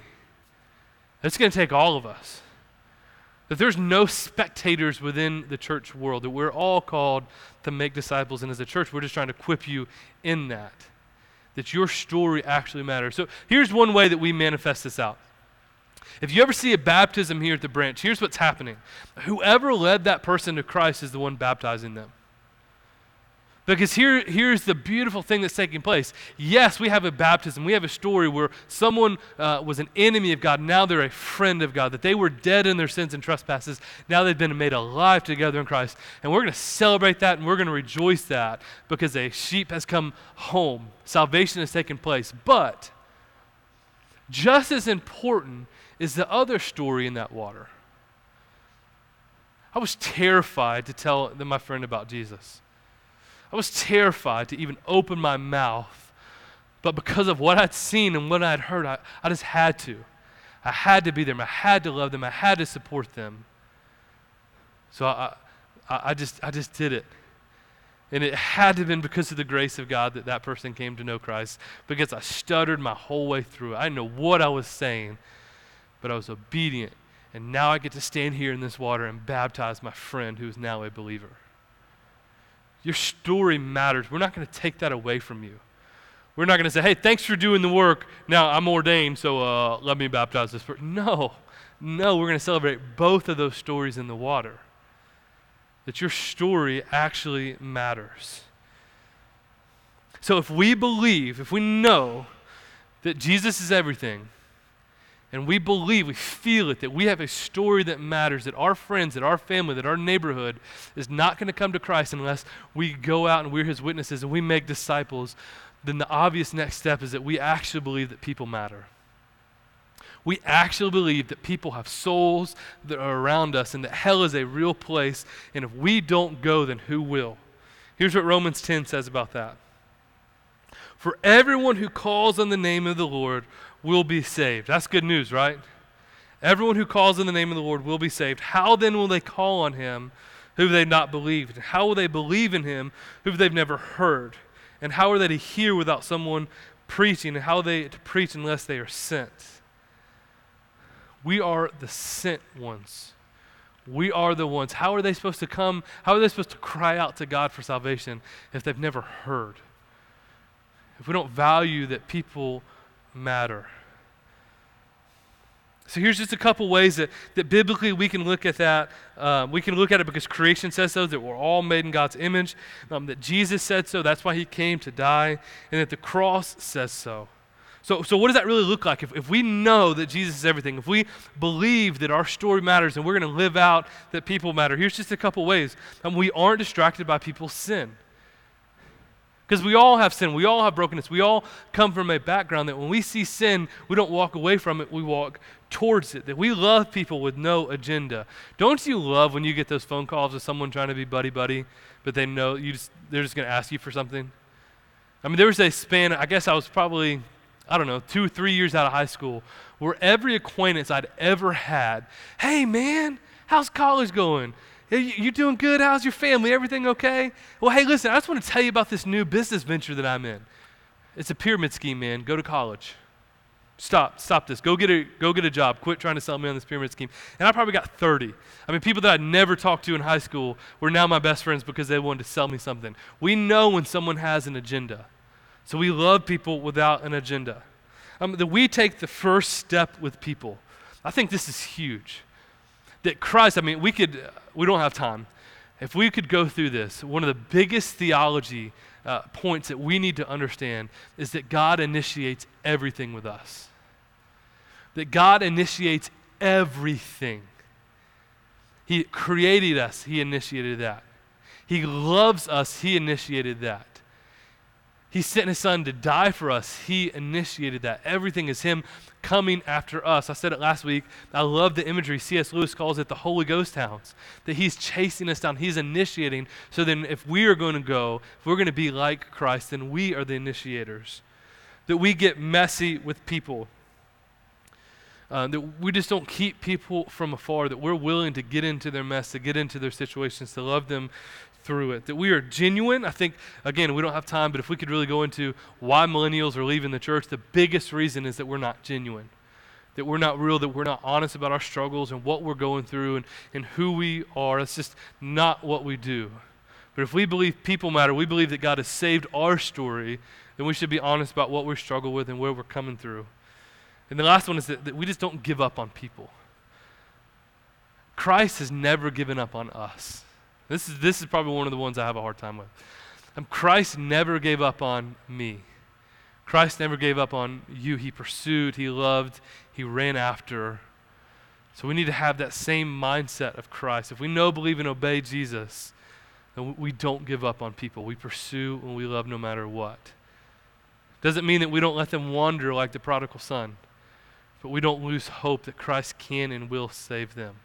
S1: it's going to take all of us. That there's no spectators within the church world, that we're all called to make disciples. And as a church, we're just trying to equip you in that that your story actually matters. So here's one way that we manifest this out. If you ever see a baptism here at the branch, here's what's happening. Whoever led that person to Christ is the one baptizing them. Because here, here's the beautiful thing that's taking place. Yes, we have a baptism. We have a story where someone uh, was an enemy of God. Now they're a friend of God. That they were dead in their sins and trespasses. Now they've been made alive together in Christ. And we're going to celebrate that and we're going to rejoice that because a sheep has come home. Salvation has taken place. But just as important is the other story in that water. I was terrified to tell my friend about Jesus. I was terrified to even open my mouth But because of what I'd seen and what I'd heard, I, I just had to. I had to be there. I had to love them. I had to support them. So I, I, I, just, I just did it. And it had to have been because of the grace of God that that person came to know Christ because I stuttered my whole way through. I didn't know what I was saying, but I was obedient. And now I get to stand here in this water and baptize my friend who is now a believer. Your story matters. We're not going to take that away from you. We're not going to say, hey, thanks for doing the work. Now I'm ordained, so uh, let me baptize this person. No, no, we're going to celebrate both of those stories in the water. That your story actually matters. So if we believe, if we know that Jesus is everything, and we believe, we feel it, that we have a story that matters, that our friends, that our family, that our neighborhood is not going to come to Christ unless we go out and we're his witnesses and we make disciples, then the obvious next step is that we actually believe that people matter. We actually believe that people have souls that are around us and that hell is a real place, and if we don't go, then who will? Here's what Romans 10 says about that. For everyone who calls on the name of the Lord will be saved. That's good news, right? Everyone who calls in the name of the Lord will be saved. How then will they call on him who they've not believed? How will they believe in him who they've never heard? And how are they to hear without someone preaching? And how are they to preach unless they are sent? We are the sent ones. We are the ones. How are they supposed to come? How are they supposed to cry out to God for salvation if they've never heard? If we don't value that people matter. So here's just a couple ways that, that biblically we can look at that. Um, we can look at it because creation says so, that we're all made in God's image, um, that Jesus said so, that's why he came to die, and that the cross says so. So, so what does that really look like? If, if we know that Jesus is everything, if we believe that our story matters and we're going to live out that people matter, here's just a couple ways. Um, we aren't distracted by people's sin. Because we all have sin, we all have brokenness, we all come from a background that when we see sin, we don't walk away from it, we walk towards it. That we love people with no agenda. Don't you love when you get those phone calls of someone trying to be buddy buddy, but they know you just, they're just going to ask you for something? I mean, there was a span, I guess I was probably, I don't know, two, three years out of high school, where every acquaintance I'd ever had, hey man, how's college going? You doing good? How's your family? Everything okay? Well, hey, listen, I just want to tell you about this new business venture that I'm in. It's a pyramid scheme, man. Go to college. Stop, stop this. Go get a go get a job. Quit trying to sell me on this pyramid scheme. And I probably got 30. I mean, people that I'd never talked to in high school were now my best friends because they wanted to sell me something. We know when someone has an agenda. So we love people without an agenda. Um, that we take the first step with people. I think this is huge that Christ, I mean, we could, we don't have time. If we could go through this, one of the biggest theology uh, points that we need to understand is that God initiates everything with us. That God initiates everything. He created us, He initiated that. He loves us, He initiated that. He sent his son to die for us. He initiated that. Everything is him coming after us. I said it last week. I love the imagery. C.S. Lewis calls it the Holy Ghost hounds. That he's chasing us down. He's initiating. So then, if we are going to go, if we're going to be like Christ, then we are the initiators. That we get messy with people. Uh, that we just don't keep people from afar, that we're willing to get into their mess, to get into their situations, to love them through it. That we are genuine. I think, again, we don't have time, but if we could really go into why millennials are leaving the church, the biggest reason is that we're not genuine. That we're not real, that we're not honest about our struggles and what we're going through and, and who we are. It's just not what we do. But if we believe people matter, we believe that God has saved our story, then we should be honest about what we struggle with and where we're coming through. And the last one is that, that we just don't give up on people. Christ has never given up on us. This is, this is probably one of the ones I have a hard time with. Um, Christ never gave up on me. Christ never gave up on you. He pursued, he loved, he ran after. So we need to have that same mindset of Christ. If we know, believe, and obey Jesus, then we don't give up on people. We pursue and we love no matter what. Doesn't mean that we don't let them wander like the prodigal son, but we don't lose hope that Christ can and will save them.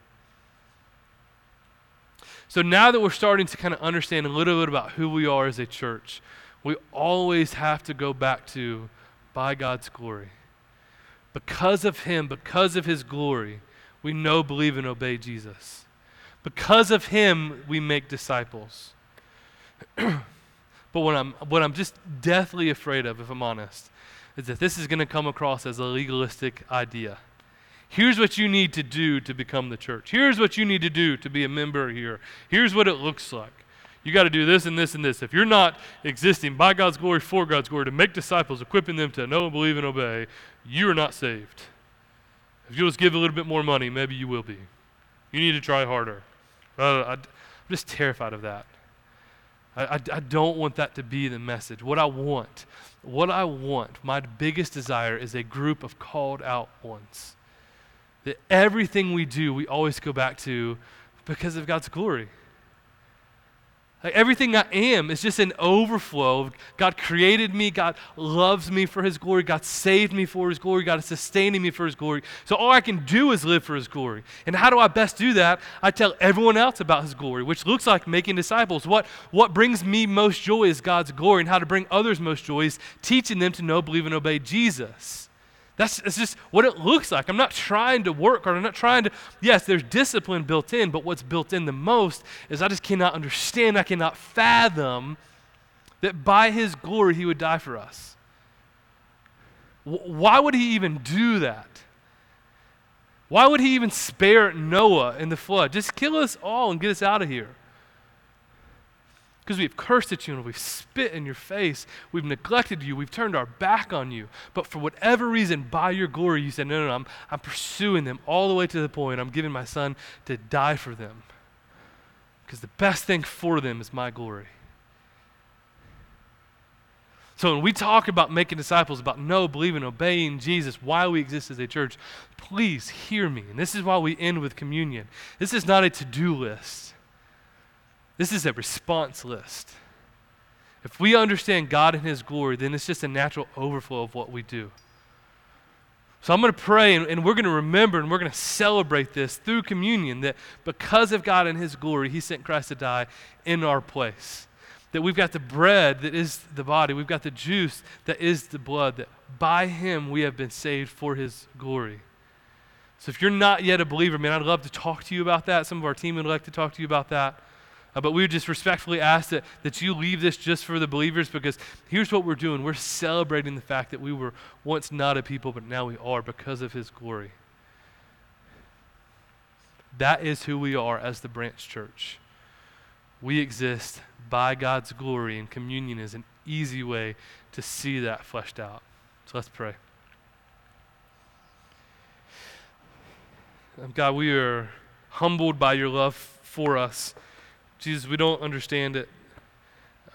S1: So now that we're starting to kind of understand a little bit about who we are as a church, we always have to go back to by God's glory. Because of him, because of his glory, we know, believe, and obey Jesus. Because of him, we make disciples. but what I'm, what I'm just deathly afraid of, if I'm honest, is that this is going to come across as a legalistic idea. Here's what you need to do to become the church. Here's what you need to do to be a member here. Here's what it looks like. You got to do this and this and this. If you're not existing by God's glory, for God's glory, to make disciples, equipping them to know, and believe, and obey, you are not saved. If you'll just give a little bit more money, maybe you will be. You need to try harder. Uh, I, am just terrified of that. I, I don't want that to be the message. What I want, what I want, my biggest desire is a group of called out ones. That everything we do, we always go back to because of God's glory. Like everything I am is just an overflow. God created me. God loves me for His glory. God saved me for His glory. God is sustaining me for His glory. So all I can do is live for His glory. And how do I best do that? I tell everyone else about His glory, which looks like making disciples. What, what brings me most joy is God's glory, and how to bring others most joy is teaching them to know, believe, and obey Jesus. That's, that's just what it looks like. I'm not trying to work hard. I'm not trying to, yes, there's discipline built in, but what's built in the most is I just cannot understand, I cannot fathom that by his glory he would die for us. W- why would he even do that? Why would he even spare Noah in the flood? Just kill us all and get us out of here because we've cursed at you and we've spit in your face. We've neglected you. We've turned our back on you. But for whatever reason, by your glory, you said, No, no, no, I'm, I'm pursuing them all the way to the point I'm giving my son to die for them. Because the best thing for them is my glory. So when we talk about making disciples, about know, believing, obeying Jesus, why we exist as a church, please hear me. And this is why we end with communion. This is not a to do list. This is a response list. If we understand God and His glory, then it's just a natural overflow of what we do. So I'm going to pray, and, and we're going to remember and we're going to celebrate this through communion that because of God and His glory, He sent Christ to die in our place. That we've got the bread that is the body, we've got the juice that is the blood, that by Him we have been saved for His glory. So if you're not yet a believer, man, I'd love to talk to you about that. Some of our team would like to talk to you about that. Uh, but we would just respectfully ask that, that you leave this just for the believers because here's what we're doing. We're celebrating the fact that we were once not a people, but now we are because of his glory. That is who we are as the branch church. We exist by God's glory, and communion is an easy way to see that fleshed out. So let's pray. Um, God, we are humbled by your love for us. Jesus, we don't understand it.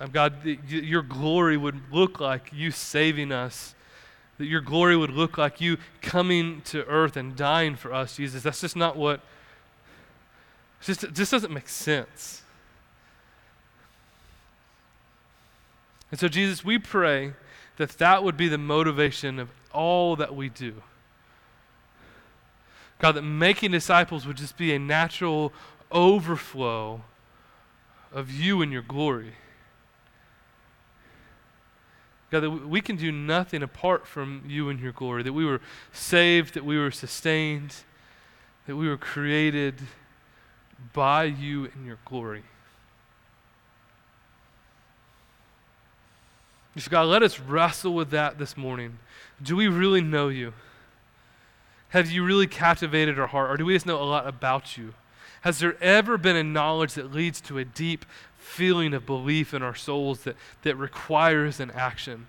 S1: Um, God, your glory would look like you saving us. That your glory would look like you coming to earth and dying for us, Jesus. That's just not what, just, it just doesn't make sense. And so, Jesus, we pray that that would be the motivation of all that we do. God, that making disciples would just be a natural overflow of you and your glory. God, that we can do nothing apart from you and your glory, that we were saved, that we were sustained, that we were created by you and your glory. So, God, let us wrestle with that this morning. Do we really know you? Have you really captivated our heart, or do we just know a lot about you? Has there ever been a knowledge that leads to a deep feeling of belief in our souls that, that requires an action?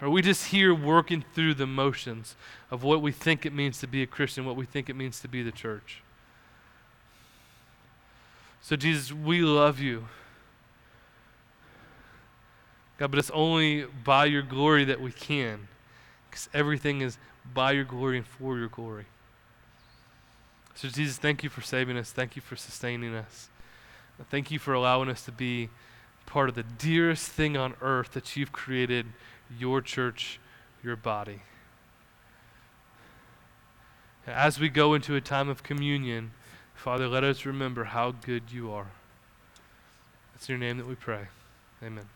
S1: Are we just here working through the motions of what we think it means to be a Christian, what we think it means to be the church? So, Jesus, we love you. God, but it's only by your glory that we can, because everything is by your glory and for your glory. So, Jesus, thank you for saving us. Thank you for sustaining us. Thank you for allowing us to be part of the dearest thing on earth that you've created your church, your body. As we go into a time of communion, Father, let us remember how good you are. It's in your name that we pray. Amen.